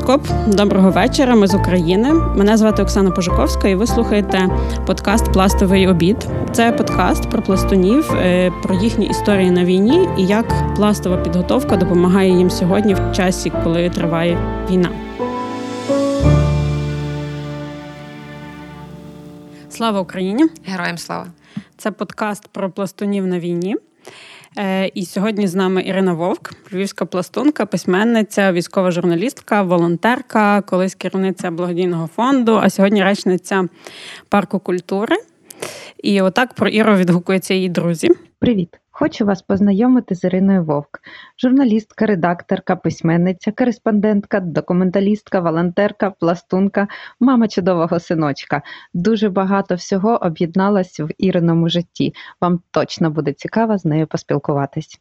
Гороскоп. Доброго вечора. Ми з України. Мене звати Оксана Пожуковська, і ви слухаєте подкаст Пластовий обід. Це подкаст про пластунів, е, про їхні історії на війні і як пластова підготовка допомагає їм сьогодні в часі, коли триває війна. Слава Україні! Героям слава! Це подкаст про пластунів на війні. Е, і сьогодні з нами Ірина Вовк, львівська пластунка, письменниця, військова журналістка, волонтерка, колись керівниця благодійного фонду, а сьогодні речниця парку культури. І отак про Іру відгукуються її друзі. Привіт! Хочу вас познайомити з Іриною Вовк, журналістка, редакторка, письменниця, кореспондентка, документалістка, волонтерка, пластунка, мама чудового синочка. Дуже багато всього об'єдналось в Іриному житті. Вам точно буде цікаво з нею поспілкуватись.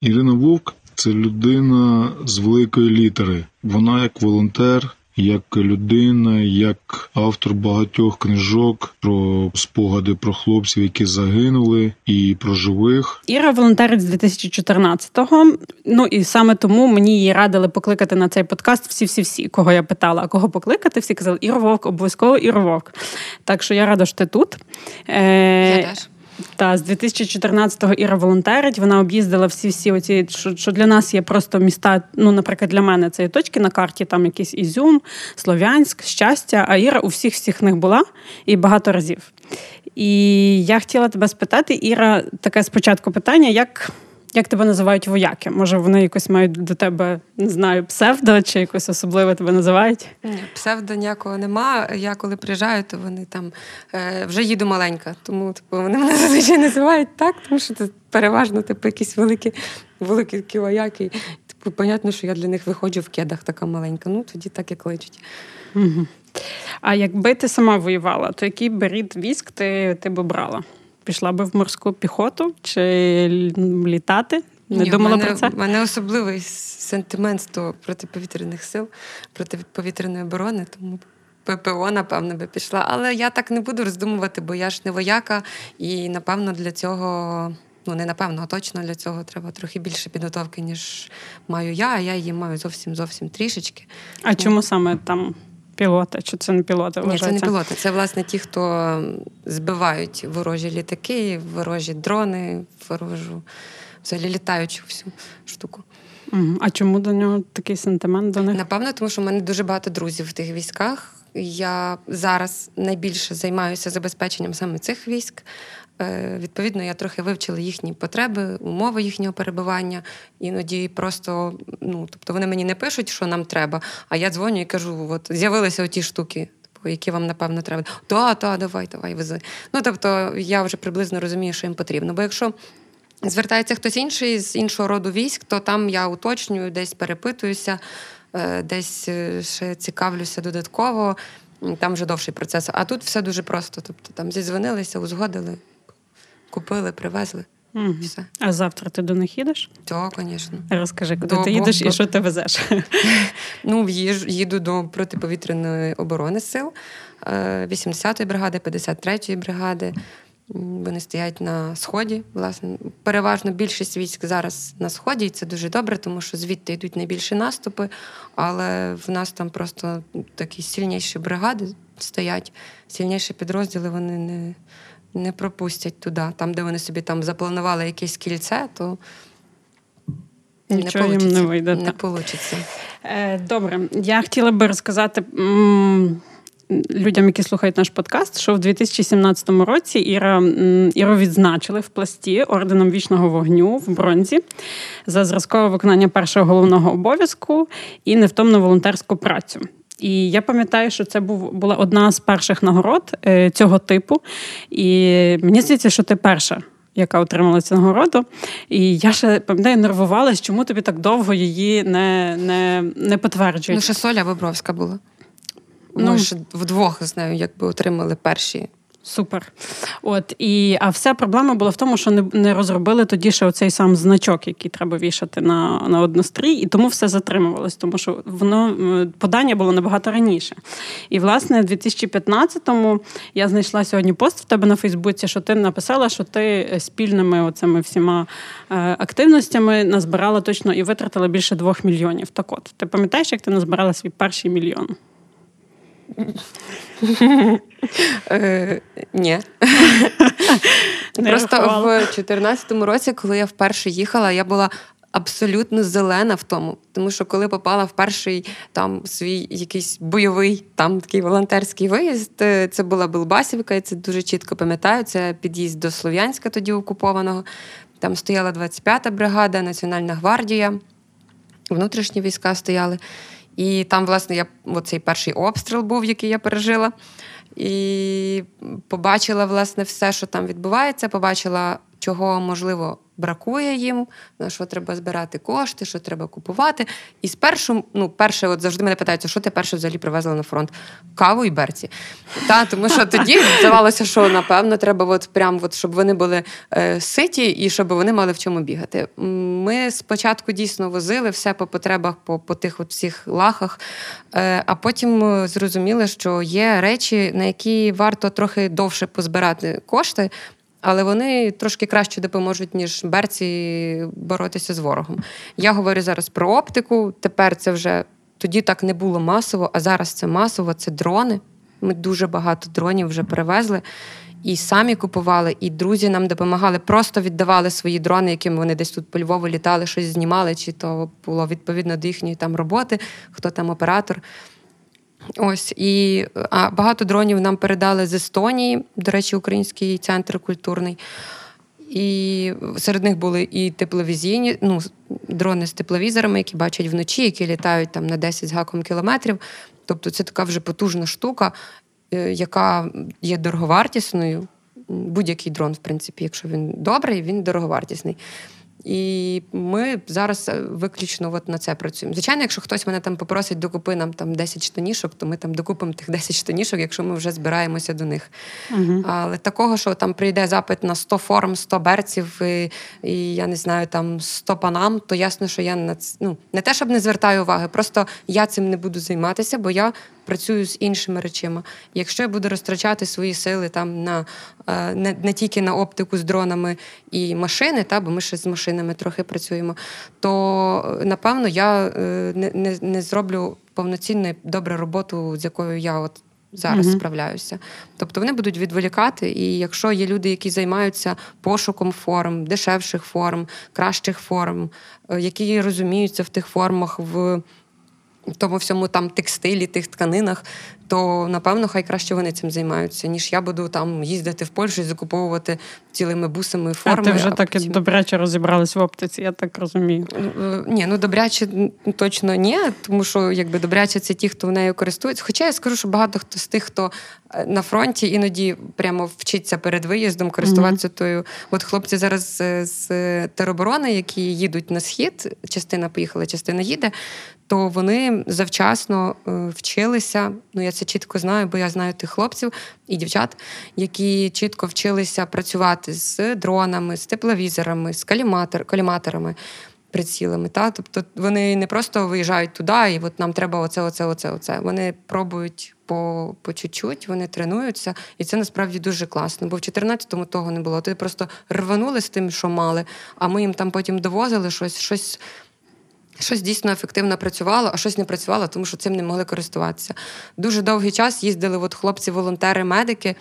Ірина Вовк це людина з великої літери. Вона як волонтер, як людина, як автор багатьох книжок про спогади про хлопців, які загинули, і про живих. Іра волонтерить з 2014-го. Ну і саме тому мені її радили покликати на цей подкаст. Всі, всі, всі, кого я питала, а кого покликати, всі казали Іро Вовк, обов'язково Іро Вовк. Так що я рада, що ти тут. Е, Я теж. Та з 2014-го Іра волонтерить. Вона об'їздила всі всі оці, що що для нас є просто міста. Ну, наприклад, для мене це є точки на карті, там якийсь Ізюм, Слов'янськ, щастя. А Іра у всіх всіх них була і багато разів. І я хотіла тебе спитати, Іра, таке спочатку питання: як як тебе називають вояки? Може, вони якось мають до тебе, не знаю, псевдо чи якось особливо тебе називають? Ні, Псевдо ніякого нема. Я коли приїжджаю, то вони там е, вже їду маленька. Тому типу, вони мене зазвичай називають так, тому що це переважно типу, якісь великі великі вояки. Типу, понятно, що я для них виходжу в кедах така маленька. Ну тоді так і кличуть. Угу. А якби ти сама воювала, то який би рід військ ти, ти б брала? Пішла би в морську піхоту чи літати? Не Ні, думала мене, про це? У мене особливий сентимент до протиповітряних сил, протиповітряної оборони, тому ППО, напевно, би пішла. Але я так не буду роздумувати, бо я ж не вояка, і напевно для цього. Ну, не напевно, а точно для цього треба трохи більше підготовки, ніж маю я, а я її маю зовсім зовсім трішечки. А чому саме там пілоти, чи це не пілоти? Ні, це не пілоти. Це власне ті, хто збивають ворожі літаки, ворожі дрони, ворожу взагалі літаючу всю штуку. А чому до нього такий сентимент до них? Напевно, тому що в мене дуже багато друзів в тих військах. Я зараз найбільше займаюся забезпеченням саме цих військ. Е, відповідно, я трохи вивчила їхні потреби, умови їхнього перебування. Іноді просто, ну тобто вони мені не пишуть, що нам треба, а я дзвоню і кажу: от з'явилися оті штуки. Типу, які вам напевно треба. Да, да, давай, давай, вези. Ну тобто я вже приблизно розумію, що їм потрібно. Бо якщо звертається хтось інший з іншого роду військ, то там я уточнюю, десь перепитуюся, е, десь е, ще цікавлюся додатково. Там вже довший процес. А тут все дуже просто. Тобто там зізвонилися, узгодили, купили, привезли. Угу. Все. А завтра ти до них їдеш? Так, звісно. Розкажи, куди до, ти їдеш до... і що ти везеш? Ну, їду до протиповітряної оборони сил 80-ї е, бригади, 53-ї бригади. Вони стоять на сході. Власне, переважно більшість військ зараз на сході, і це дуже добре, тому що звідти йдуть найбільші наступи. Але в нас там просто такі сильніші бригади стоять, сильніші підрозділи. Вони не не пропустять туди. Там, де вони собі там запланували якесь кільце, то Нічого не їм не вийде. Не Е, Добре, я хотіла би розказати. Людям, які слухають наш подкаст, що в 2017 році Іра Іру відзначили в пласті орденом вічного вогню в бронзі за зразкове виконання першого головного обов'язку і невтомну волонтерську працю. І я пам'ятаю, що це був була одна з перших нагород е, цього типу. І мені здається, що ти перша. Яка отримала цю нагороду, і я ще пам'ятаю, нервувалась, чому тобі так довго її не не, не підтверджують. Ну, ще Соля Вибровська була. Ну, Ми ж вдвох з нею якби отримали перші Супер. От і а вся проблема була в тому, що не не розробили тоді ще оцей сам значок, який треба вішати на на однострій, і тому все затримувалось, тому що воно подання було набагато раніше. І власне, в 2015-му я знайшла сьогодні пост в тебе на Фейсбуці, що ти написала, що ти спільними оцими всіма е, активностями назбирала точно і витратила більше двох мільйонів. Так от, ти пам'ятаєш, як ти назбирала свій перший мільйон? Е, ні. Просто в 2014 році, коли я вперше їхала, я була. Абсолютно зелена в тому, тому що коли попала в перший там свій якийсь бойовий там такий волонтерський виїзд, е, це була Белбасівка, я це дуже чітко пам'ятаю. Це під'їзд до Слов'янська, тоді окупованого. Там стояла 25-та бригада, Національна гвардія, внутрішні війська стояли. І там, власне, я оцей перший обстріл був, який я пережила. І побачила, власне, все, що там відбувається. Побачила, чого можливо бракує їм, на що треба збирати кошти, що треба купувати. І спершу, ну, перше, от завжди мене питаються, що ти перше взагалі привезла на фронт? Каву і берці. Та, Тому що тоді здавалося, що напевно треба, от прям, от, щоб вони були е, ситі і щоб вони мали в чому бігати. Ми спочатку дійсно возили все по потребах, по по тих от всіх лахах, е, а потім зрозуміли, що є речі, на які варто трохи довше позбирати кошти але вони трошки краще допоможуть, ніж берці боротися з ворогом. Я говорю зараз про оптику. Тепер це вже тоді так не було масово, а зараз це масово, це дрони. Ми дуже багато дронів вже перевезли. І самі купували, і друзі нам допомагали, просто віддавали свої дрони, якими вони десь тут по Львову літали, щось знімали, чи то було відповідно до їхньої там роботи, хто там оператор. Ось і а багато дронів нам передали з Естонії, до речі, український центр культурний. І серед них були і тепловізійні, ну, дрони з тепловізорами, які бачать вночі, які літають там на 10 з гаком кілометрів. Тобто це така вже потужна штука, е, яка є дороговартісною. Будь-який дрон, в принципі, якщо він добрий, він дороговартісний. І ми зараз е, виключно от на це працюємо. Звичайно, якщо хтось мене там попросить докупи нам там 10 штанішок, то ми там докупимо тих 10 штанішок, якщо ми вже збираємося до них. uh Але такого, що там прийде запит на 100 форм, 100 берців, і, і я не знаю, там 100 панам, то ясно, що я на ну, не те, щоб не звертаю уваги, просто я цим не буду займатися, бо я працюю з іншими речами. Якщо я буду розтрачати свої сили там на е, не, не тільки на оптику з дронами і машини, та бо ми ще з машинами трохи працюємо, то напевно я е, не, не, не зроблю повноцінну добру роботу, з якою я от. Зараз uh-huh. справляюся. Тобто вони будуть відволікати, і якщо є люди, які займаються пошуком форм, дешевших форм, кращих форм, е, які розуміються в тих формах, в тому всьому там текстилі, тих тканинах, то напевно хай краще вони цим займаються, ніж я буду там їздити в Польщу і закуповувати цілими бусами форми. А ти вже а так потім... добряче розібралась в оптиці, я так розумію. Е, ні, ну добряче точно ні, тому що якби добряче це ті, хто в нею користується. Хоча я скажу, що багато хто з тих, хто е, на фронті іноді прямо вчиться перед виїздом користуватися mm-hmm. тою. От хлопці зараз з тероборони, які їдуть на схід, частина поїхала, частина їде. То вони завчасно е, вчилися. Ну я це чітко знаю, бо я знаю тих хлопців і дівчат, які чітко вчилися працювати з дронами, з тепловізорами, з каліматор, каліматорами, прицілами. Та? Тобто вони не просто виїжджають туди, і от нам треба оце, оце, оце, оце. Вони пробують по по чуть-чуть, вони тренуються, і це насправді дуже класно. Бо в 14-му того не було. Ти просто рванули з тим, що мали, а ми їм там потім довозили щось, щось. Щось дійсно ефективно працювало, а щось не працювало, тому що цим не могли користуватися. Дуже довгий час їздили от хлопці-волонтери, медики,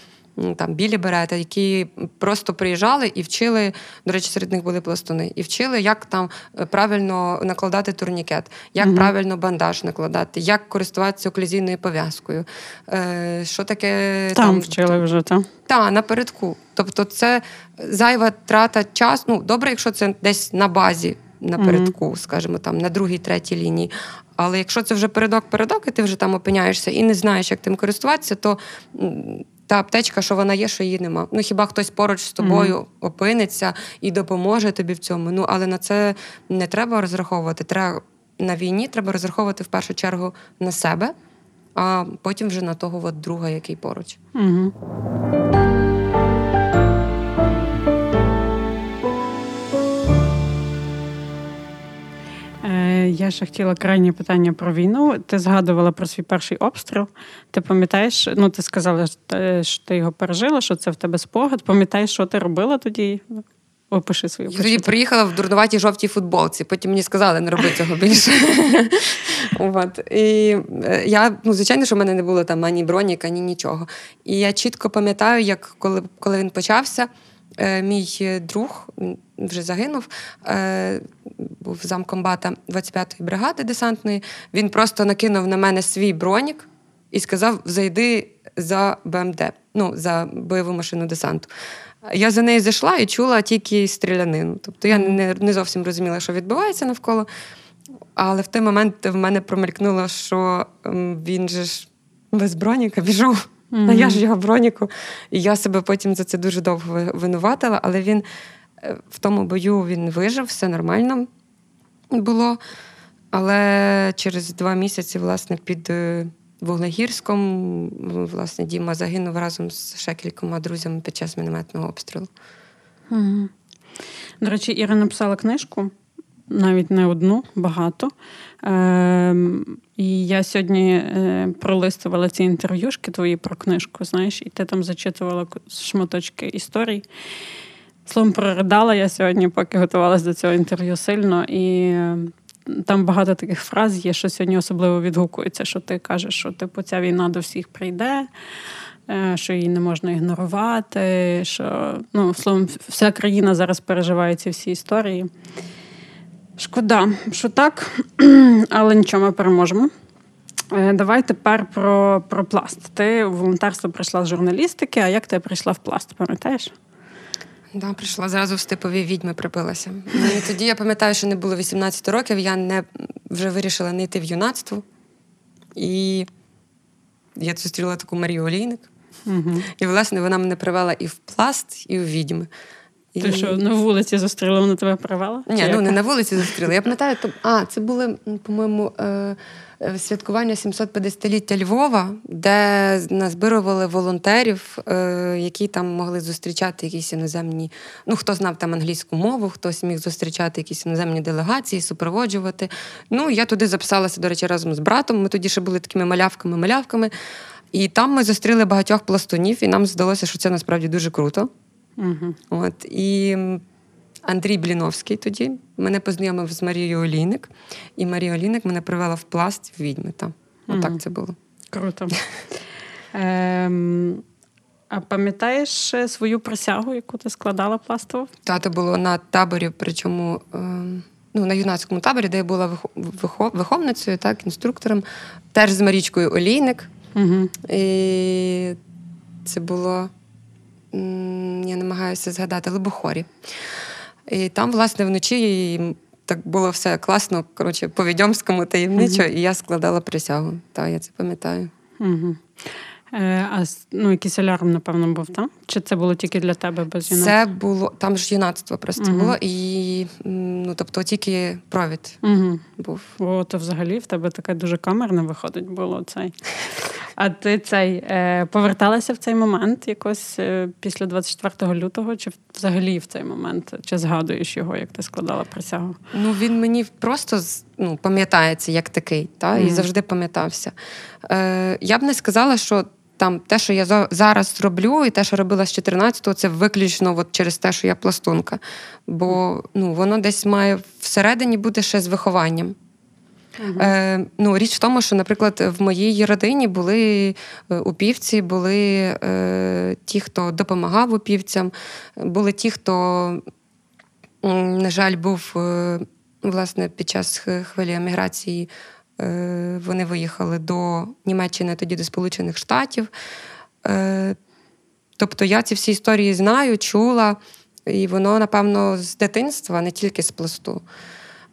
там білі берети, які просто приїжджали і вчили. До речі, серед них були пластуни, і вчили, як там е, правильно накладати турнікет, як угу. правильно бандаж накладати, як користуватися оклюзійною пов'язкою. Е, Що таке там, там вчили вже так? Так, напередку. Тобто, це зайва трата часу. Ну, добре, якщо це десь на базі напередку, mm-hmm. скажімо, там на другій, третій лінії. Але якщо це вже передок-передок, і ти вже там опиняєшся і не знаєш, як тим користуватися, то та аптечка, що вона є, що її нема. Ну хіба хтось поруч з тобою mm-hmm. опиниться і допоможе тобі в цьому? Ну але на це не треба розраховувати. Треба на війні треба розраховувати в першу чергу на себе, а потім вже на того от друга, який поруч. Mm-hmm. Я ще хотіла крайнє питання про війну. Ти згадувала про свій перший обстріл. Ти пам'ятаєш, ну ти сказала, що ти- його пережила, що це в тебе спогад. Пам'ятаєш, що ти робила тоді? Опиши свою Я тоді приїхала в дурнуватій жовтій футболці. Потім мені сказали, не роби цього більше. От. І е, я, ну, звичайно, що в мене не було там ані броніка, ні нічого. І я чітко пам'ятаю, як коли, коли він почався, е, мій друг вже загинув, е, був замкомбата 25-ї бригади десантної. Він просто накинув на мене свій бронік і сказав: зайди за БМД, ну, за бойову машину десанту. Я за нею зайшла і чула тільки стрілянину. Тобто я не, не зовсім розуміла, що відбувається навколо. Але в той момент в мене промелькнуло, що він же ж без броніка біжав. А я ж його броніку. І я себе потім за це дуже довго винуватила, але він в тому бою він вижив, все нормально було. Але через два місяці, власне, під е, Вуглегірськом, власне, Діма загинув разом з ще кількома друзями під час мінометного обстрілу. До речі, Іра написала книжку, навіть не одну, багато. Ем, і я сьогодні е, пролистувала ці інтерв'юшки твої про книжку, знаєш, і ти там зачитувала шматочки історій. Словом, проридала я сьогодні, поки готувалася до цього інтерв'ю сильно. І там багато таких фраз є, що сьогодні особливо відгукується, що ти кажеш, що типу ця війна до всіх прийде, е, що її не можна ігнорувати. Що ну, словом, вся країна зараз переживає ці всі історії. Шкода, що так, але нічого, ми переможемо. Е, Давай тепер про, про пласт. Ти в волонтерство прийшла з журналістики, а як ти прийшла в пласт, пам'ятаєш? Да, прийшла зразу в степові відьми прибилася. Ну, І тоді я пам'ятаю, що не було 18 років, я не вже вирішила не йти в юнацтво. І я зустріла таку Марію Олійник. Угу. І, власне, вона мене привела і в пласт, і в відьми. І... Ти що, на вулиці зустріла, вона тебе привела? Ні, Чи ну як? не на вулиці зустріли. Я пам'ятаю, то а це були, по-моєму, е, е, святкування 750-ліття Львова, де назбирували волонтерів, е, які там могли зустрічати якісь іноземні. Ну, хто знав там англійську мову, хтось міг зустрічати якісь іноземні делегації, супроводжувати. Ну, я туди записалася, до речі, разом з братом. Ми тоді ще були такими малявками-малявками. І там ми зустріли багатьох пластунів, і нам здалося, що це насправді дуже круто. Угу. От і Андрій Бліновський тоді мене познайомив з Марією Олійник, і Марія Олійник мене привела в пласт в відьми. Там. Отак Мгм. це було. Круто. Ем, а пам'ятаєш е, свою присягу, яку ти складала пластово? Тато було на таборі, причому ем, ну, на юнацькому таборі, де я була вихо- вихо- виховницею, так, інструктором, теж з Марічкою Олійник. Угу. І це було, я намагаюся згадати, Лобохорі. І там, власне, вночі і так було все класно, коротше, по відьомському таємничо, і я складала присягу. Так, я це пам'ятаю. Угу. Е, а ну, якийсь алярм, напевно, був там? Чи це було тільки для тебе без юнак? Це було, там ж юнацтво просто Мгм. було, і ну, тобто тільки провід був. О, то взагалі в тебе таке дуже камерне виходить було цей. А ти цей е, поверталася в цей момент якось е, після 24 лютого, чи взагалі в цей момент? Чи згадуєш його, як ти складала присягу? Ну, він мені просто ну, пам'ятається як такий, та, і завжди пам'ятався. Е, я б не сказала, що там те, що я зараз роблю, і те, що робила з 14-го, це виключно от через те, що я пластунка. Бо ну, воно десь має всередині бути ще з вихованням. Е, ну, річ в тому, що, наприклад, в моїй родині були е, упівці, були е, ті, хто допомагав упівцям, були ті, хто, на жаль, був е, власне під час хвилі еміграції. Е, вони виїхали до Німеччини, тоді до Сполучених Штатів. Е, тобто я ці всі історії знаю, чула, і воно, напевно, з дитинства, не тільки з пласту.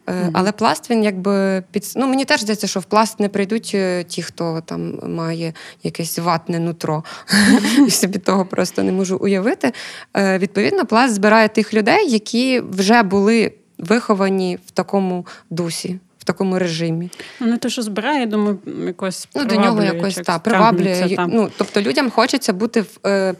Е, Але пласт він якби під ну мені теж здається, що в пласт не прийдуть е, ті, хто там має якесь ватне нутро. І собі того просто не можу уявити. Е, Відповідно, пласт збирає тих людей, які вже були виховані в такому дусі, в такому режимі. Ну, не те, що збирає, я думаю, якось Ну, до нього якось чи та, приваблює. Ну, тобто людям хочеться бути в. Е,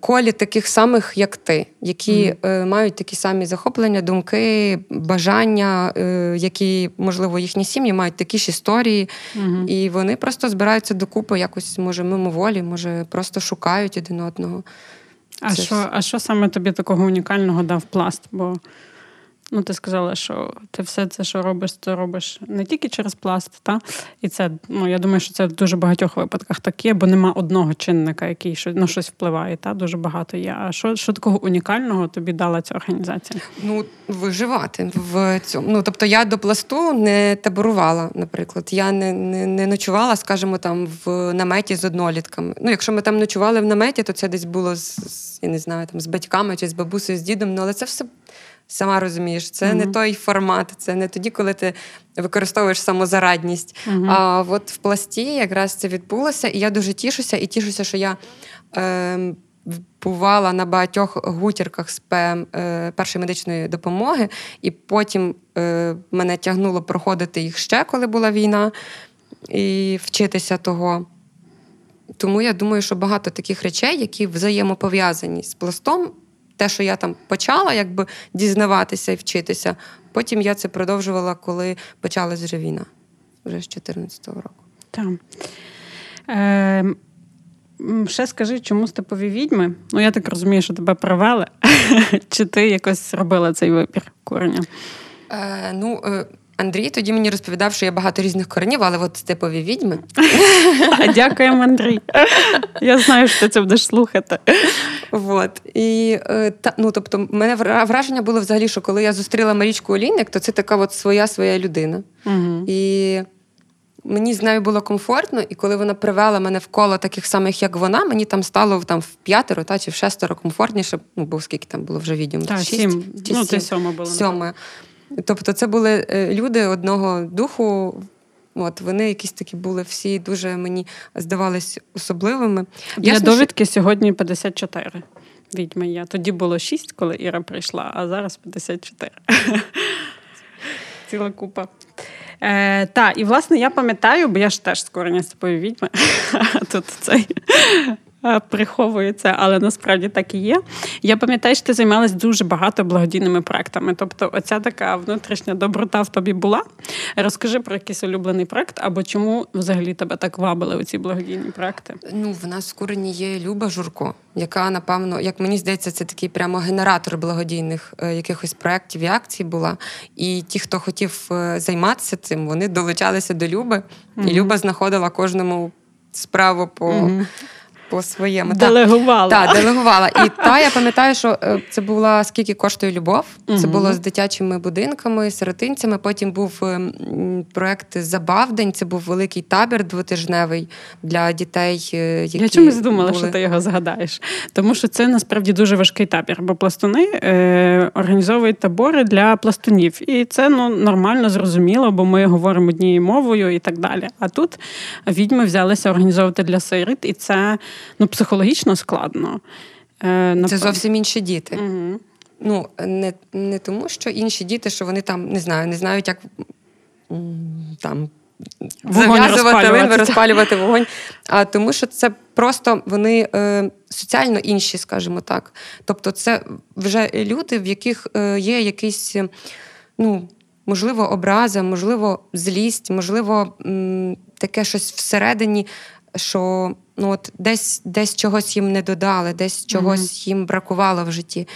колі таких самих, як ти, які mm-hmm. мають такі самі захоплення, думки, бажання, які, можливо, їхні сім'ї мають такі ж історії, mm-hmm. і вони просто збираються докупи, якось, може, мимоволі, може, просто шукають один одного. А що, а що саме тобі такого унікального дав пласт? Бо Ну, ти сказала, що ти все це, що робиш, це робиш не тільки через пласт, та? і це, ну я думаю, що це в дуже багатьох випадках так є, бо нема одного чинника, який на щось впливає. Та? Дуже багато є. А що що такого унікального тобі дала ця організація? Ну, виживати в цьому. Ну, тобто я до пласту не таборувала, наприклад. Я не не, не ночувала, скажімо, там в наметі з однолітками. Ну, якщо ми там ночували в наметі, то це десь було з я не знаю, там з батьками чи з бабусею, з дідом. Ну, але це все Сама розумієш, це mm-hmm. не той формат, це не тоді, коли ти використовуєш самозарадність. Mm-hmm. А от в пласті якраз це відбулося, і я дуже тішуся, і тішуся, що я е, бувала на багатьох гутірках з ПМ е, першої медичної допомоги, і потім е, мене тягнуло проходити їх ще, коли була війна, і вчитися того. Тому я думаю, що багато таких речей, які взаємопов'язані з пластом те, що я там почала, якби дізнаватися і вчитися. Потім я це продовжувала, коли почалась вже війна, вже з 2014 року. Так. Е, Ще скажи, чому степові відьми? Ну, я так розумію, що тебе привели. Чи ти якось робила цей вибір кореня? Е, Ну, е, Андрій тоді мені розповідав, що є багато різних коренів, але от степові відьми. Дякуємо, Андрій. Я знаю, що ти це будеш слухати. Вот. І, е, та, ну, тобто, в мене враження було взагалі, що коли я зустріла Марічку Олійник, то це така от своя своя людина. Угу. І мені з нею було комфортно, і коли вона привела мене в коло таких самих, як вона, мені там стало там в п'ятеро та, чи в шестеро комфортніше, ну, бо скільки там було вже відьом? Так, сім. Чи ну, це сьома було. Сьома. Тобто, це були е, люди одного духу. От вони якісь такі були всі дуже мені здавались особливими. Для Ясно, довідки що... сьогодні 54 відьми є. Тоді було 6, коли Іра прийшла, а зараз 54. Ціла купа. Е, Та, і власне я пам'ятаю, бо я ж теж скорення з тобою відьми. Тут цей приховується, але насправді так і є. Я пам'ятаю, що ти займалась дуже багато благодійними проектами. Тобто, оця така внутрішня доброта в тобі була. Розкажи про якийсь улюблений проект, або чому взагалі тебе так вабили оці благодійні проекти? Ну, в нас в курені є Люба Журко, яка, напевно, як мені здається, це такий прямо генератор благодійних е, якихось проєктів і акцій була. І ті, хто хотів е, займатися цим, вони долучалися до Люби, mm-hmm. і Люба знаходила кожному справу по. Mm-hmm по своєму. Делегувала. Так, та, делегувала. І та я пам'ятаю, що е, це була скільки коштує любов. Це було з дитячими будинками, сиротинцями. Потім був е, проект Забавдень. Це був великий табір двотижневий для дітей. Е, які Я чомусь думала, були... що ти його згадаєш. Тому що це насправді дуже важкий табір, бо пластуни е, організовують табори для пластунів. І це ну, нормально, зрозуміло, бо ми говоримо однією мовою і так далі. А тут відьми взялися організовувати для сиріт, і це ну, психологічно складно. Е, Це зовсім інші діти. Угу. Ну, не не тому, що інші діти, що вони там не знаю, не знають, як там зав'язувати линви, розпалювати вогонь. А тому, що це просто вони е, соціально інші, скажімо так. Тобто, це вже люди, в яких е, є якийсь, ну, можливо, образа, можливо, злість, можливо, м, таке щось всередині, що ну от десь десь чогось їм не додали, десь чогось mm-hmm. їм бракувало в житті.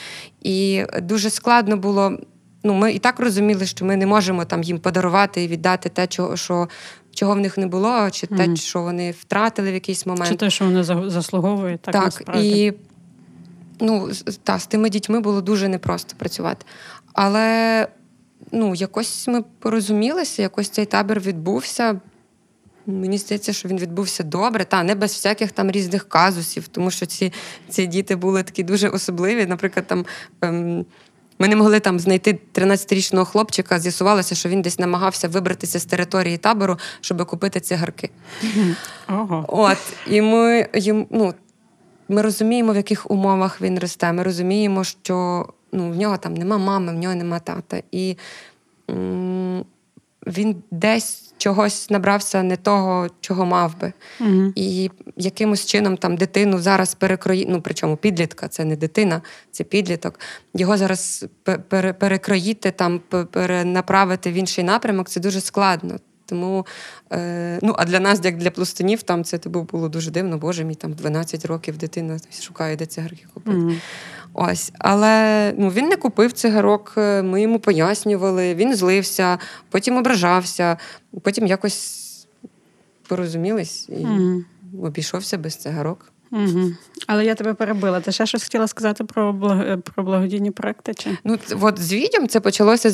І дуже складно було. Ну, ми і так розуміли, що ми не можемо там їм подарувати і віддати те, чого що. Чого в них не було, чи mm-hmm. те, що вони втратили в якийсь момент. Чи те, що вони заслуговують, так, так насправді. і ну, та, з тими дітьми було дуже непросто працювати. Але ну, якось ми порозумілися, якось цей табір відбувся. Мені здається, що він відбувся добре, та не без всяких там різних казусів, тому що ці ці діти були такі дуже особливі. Наприклад, там ем, ми не могли там знайти 13-річного хлопчика, з'ясувалося, що він десь намагався вибратися з території табору, щоб купити цигарки. Ага. От, І ми їм, ну, ми розуміємо, в яких умовах він росте. Ми розуміємо, що ну, в нього там нема мами, в нього нема тата. І м- він десь чогось набрався не того, чого мав би. Угу. І якимось чином там дитину зараз перекрої, ну причому підлітка, це не дитина, це підліток. Його зараз перекроїти, там перенаправити в інший напрямок це дуже складно. Тому, е, ну, а для нас, як для пластунів, там це типу, було дуже дивно. Боже мій там 12 років дитина шукає, де цигарки купити. Mm-hmm. Ось, але ну, він не купив цигарок, е, ми йому пояснювали, він злився, потім ображався, потім якось порозумілись і mm-hmm. обійшовся без цигарок. Угу. Але я тебе перебила. Ти ще щось хотіла сказати про благ... про благодійні проекти? Чи? Ну от з відьом це почалося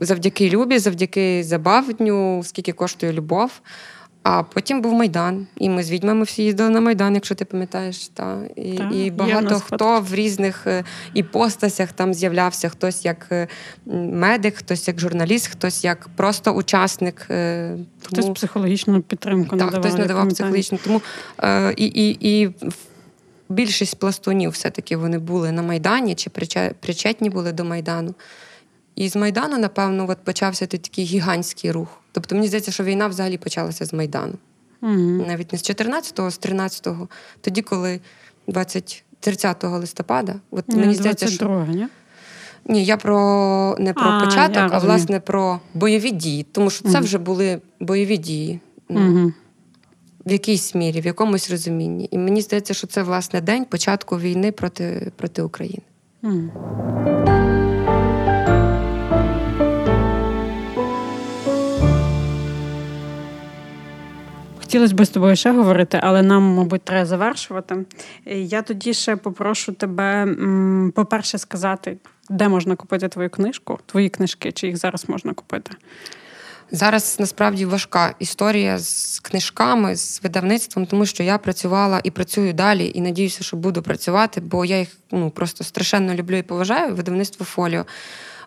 завдяки Любі, завдяки забавню, скільки коштує любов. А потім був Майдан, і ми з відьмами всі їздили на Майдан, якщо ти пам'ятаєш. Та. І та, і багато хто в різних е, іпостасях там з'являвся, хтось як е, медик, хтось як журналіст, хтось як просто учасник. Е, тому... Хтось психологічну підтримку так, надавав. Хтось надавав психологічну. Тому і, і, і більшість пластунів все-таки вони були на Майдані чи причетні були до Майдану. І з Майдану, напевно, от почався такий гігантський рух. Тобто мені здається, що війна взагалі почалася з Майдану. Угу. Навіть не з 14-го, з 13-го. Тоді, коли 20, 30 листопада, от не, мені здається, що. Ні? Ні, я про не про а, початок, а власне про бойові дії, тому що це угу. вже були бойові дії. Угу. В якійсь мірі, в якомусь розумінні. І мені здається, що це власне день початку війни проти проти України. Хотілося б з тобою ще говорити, але нам, мабуть, треба завершувати. Я тоді ще попрошу тебе, по-перше, сказати, де можна купити твою книжку, твої книжки, чи їх зараз можна купити. Зараз насправді важка історія з книжками, з видавництвом, тому що я працювала і працюю далі, і надіюся, що буду працювати, бо я їх ну просто страшенно люблю і поважаю. Видавництво Фоліо.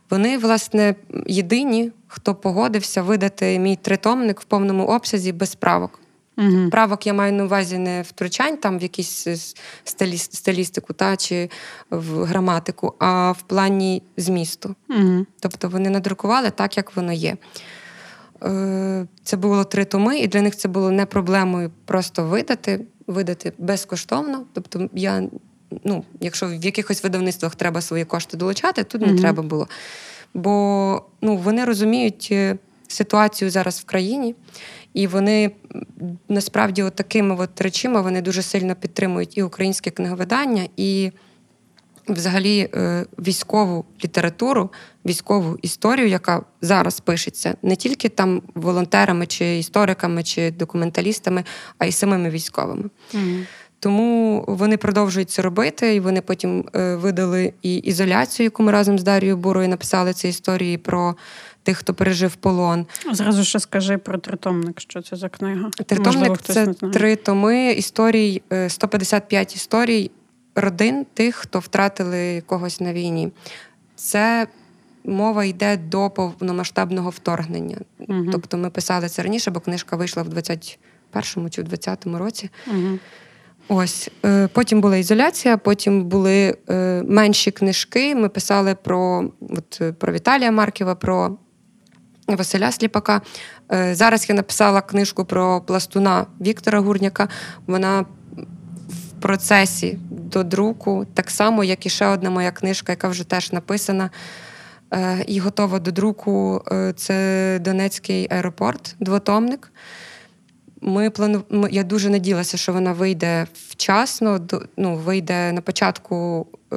Вони, власне, єдині, хто погодився видати мій тритомник в повному обсязі без правок. Угу. Правок я маю на увазі не втручань там в якісь стилістику та чи в граматику, а в плані змісту. Угу. Тобто вони надрукували так, як воно є. Е, це було три томи, і для них це було не проблемою просто видати, видати безкоштовно. Тобто, я, ну, якщо в якихось видавництвах треба свої кошти долучати, тут не треба було. Бо ну, вони розуміють е, ситуацію зараз в країні. І вони насправді от такими от речима вони дуже сильно підтримують і українське книговидання, і взагалі е, військову літературу, військову історію, яка зараз пишеться не тільки там волонтерами, чи істориками, чи документалістами, а й самими військовими. Mm. Тому вони продовжують це робити, і вони потім е, видали і ізоляцію, яку ми разом з Дарією Бурою написали ці історії про тих, хто пережив полон. Зразу ще скажи про тритомник, що це за книга. Тритомник Можливо, це три томи історій, 155 е, історій родин тих, хто втратили когось на війні. Це мова йде до повномасштабного вторгнення. Угу. Тобто ми писали це раніше, бо книжка вийшла в 21-му чи в 20-му році. Угу. Ось е, потім була ізоляція, потім були е, менші книжки. Ми писали про от, про Віталія Марківа, про Василя Сліпака. Е, зараз я написала книжку про пластуна Віктора Гурняка. Вона в процесі до друку, так само, як і ще одна моя книжка, яка вже теж написана е, і готова до друку. Е, це Донецький аеропорт, двотомник. Ми плану... Я дуже наділася, що вона вийде вчасно, ну, вийде на початку е...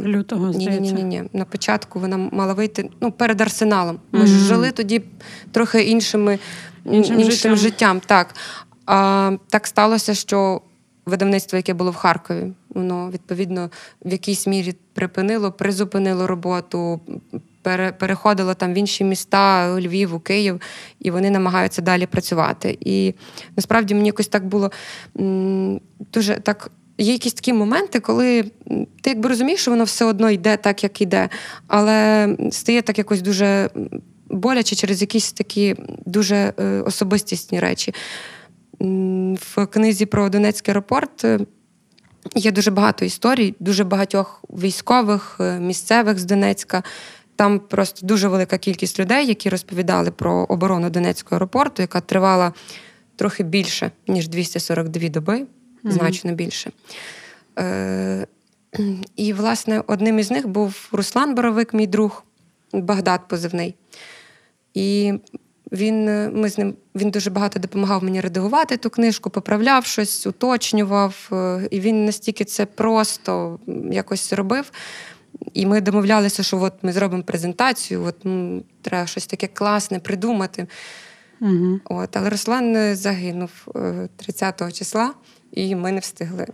лютого. Ні, ні, ні, ні. На початку вона мала вийти ну, перед арсеналом. Ми mm-hmm. ж жили тоді трохи іншими, іншим, іншим життям. життям. Так. А так сталося, що видавництво, яке було в Харкові, воно відповідно в якійсь мірі припинило, призупинило роботу переходило там в інші міста, у Львів, у Київ, і вони намагаються далі працювати. І насправді мені якось так було дуже так. Є якісь такі моменти, коли ти якби розумієш, що воно все одно йде так, як йде, але стає так якось дуже боляче через якісь такі дуже е, особистісні речі. В книзі про Донецький аеропорт е, є дуже багато історій, дуже багатьох військових, е, місцевих з Донецька, Там просто дуже велика кількість людей, які розповідали про оборону Донецького аеропорту, яка тривала трохи більше, ніж 242 доби, mm-hmm. значно більше. Е- І, власне, одним із них був Руслан Боровик, мій друг, Багдад позивний. І він ми з ним, він дуже багато допомагав мені редагувати ту книжку, поправляв щось, уточнював. Е, і він настільки це просто якось робив. І ми домовлялися, що от ми зробимо презентацію, от ну, треба щось таке класне придумати. Угу. От, Але Руслан загинув 30-го е, числа, і ми не встигли.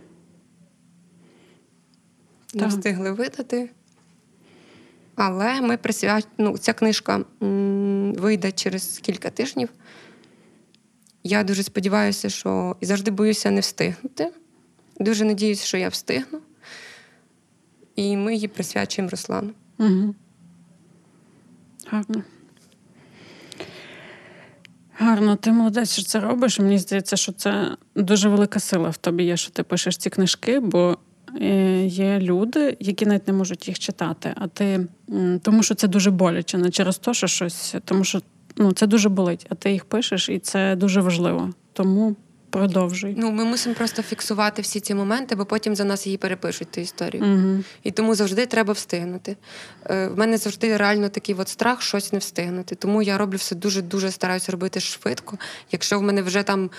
Так. Не встигли видати. Але ми присвяч... ну, ця книжка м- вийде через кілька тижнів. Я дуже сподіваюся, що і завжди боюся не встигнути. Дуже надіюся, що я встигну. І ми її присвячуємо Руслану. Угу. Гарно. Гарно, ти молодець, що це робиш. Мені здається, що це дуже велика сила в тобі є, що ти пишеш ці книжки, бо е, є люди, які навіть не можуть їх читати. А ти тому, що це дуже боляче, не через те, що щось, тому що ну, це дуже болить, а ти їх пишеш, і це дуже важливо. Тому Продовжуй. Ну, ми мусимо просто фіксувати всі ці моменти, бо потім за нас її перепишуть ту історію. Угу. І тому завжди треба встигнути. Е, В мене завжди реально такий от страх щось не встигнути. Тому я роблю все дуже-дуже стараюся робити швидко. Якщо в мене вже там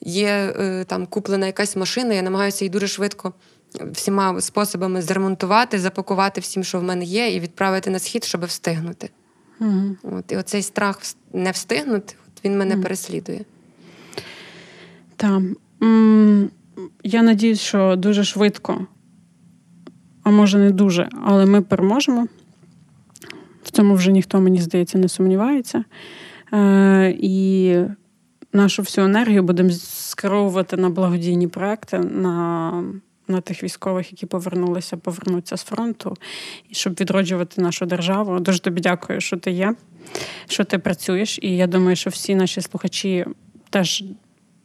є е, там куплена якась машина, я намагаюся її дуже швидко всіма способами зремонтувати, запакувати всім, що в мене є, і відправити на схід, щоб встигнути. Угу. От, І оцей страх не встигнути, от він мене угу. переслідує. Так. Я надіюсь, що дуже швидко, а може не дуже, але ми переможемо. В цьому вже ніхто, мені здається, не сумнівається. Е, і нашу всю енергію будемо скеровувати на благодійні проекти, на на тих військових, які повернулися, повернуться з фронту, щоб відроджувати нашу державу. Дуже тобі дякую, що ти є, що ти працюєш. І я думаю, що всі наші слухачі теж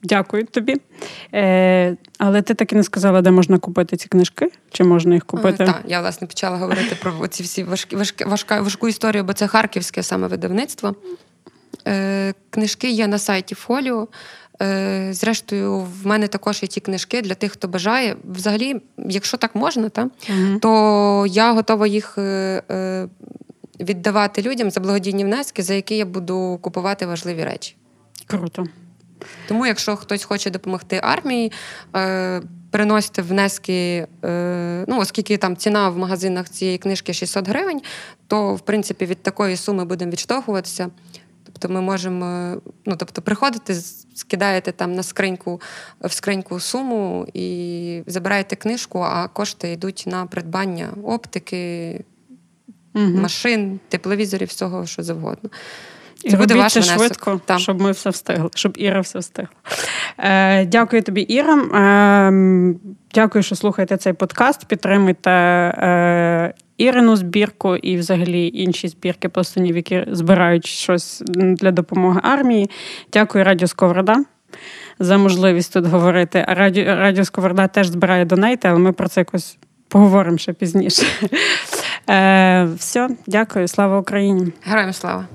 Дякую тобі. Е, Але ти так і не сказала, де можна купити ці книжки? Чи можна їх купити? Так, я власне почала говорити про ці всі важкі, важкі, важка, важку історію, бо це харківське саме видавництво. Е, Книжки є на сайті Фоліо. Е, Зрештою, в мене також є ті книжки для тих, хто бажає. Взагалі, якщо так можна, та, угу. то я готова їх. Е, е, Віддавати людям за благодійні внески, за які я буду купувати важливі речі. Круто. Тому, якщо хтось хоче допомогти армії, е, приносите внески, е, ну оскільки там ціна в магазинах цієї книжки 600 гривень, то в принципі від такої суми будемо відштовхуватися. Тобто ми можемо, ну тобто, приходите, скидаєте там на скриньку в скриньку суму і забираєте книжку, а кошти йдуть на придбання оптики, угу. машин, тепловізорів, всього що завгодно. І буде ваш швидко, Там. щоб ми все встигли, щоб Іра все встигла. Е, Дякую тобі, Іра. Е, Дякую, що слухаєте цей подкаст. Підтримуйте е, Ірину збірку і, взагалі, інші збірки пластунів, які збирають щось для допомоги армії. Дякую, Радіо Сковорода. За можливість тут говорити. Радіо Радіо Сковорода теж збирає донейти, але ми про це якось поговоримо ще пізніше. Е, Все, дякую, слава Україні. Героям слава.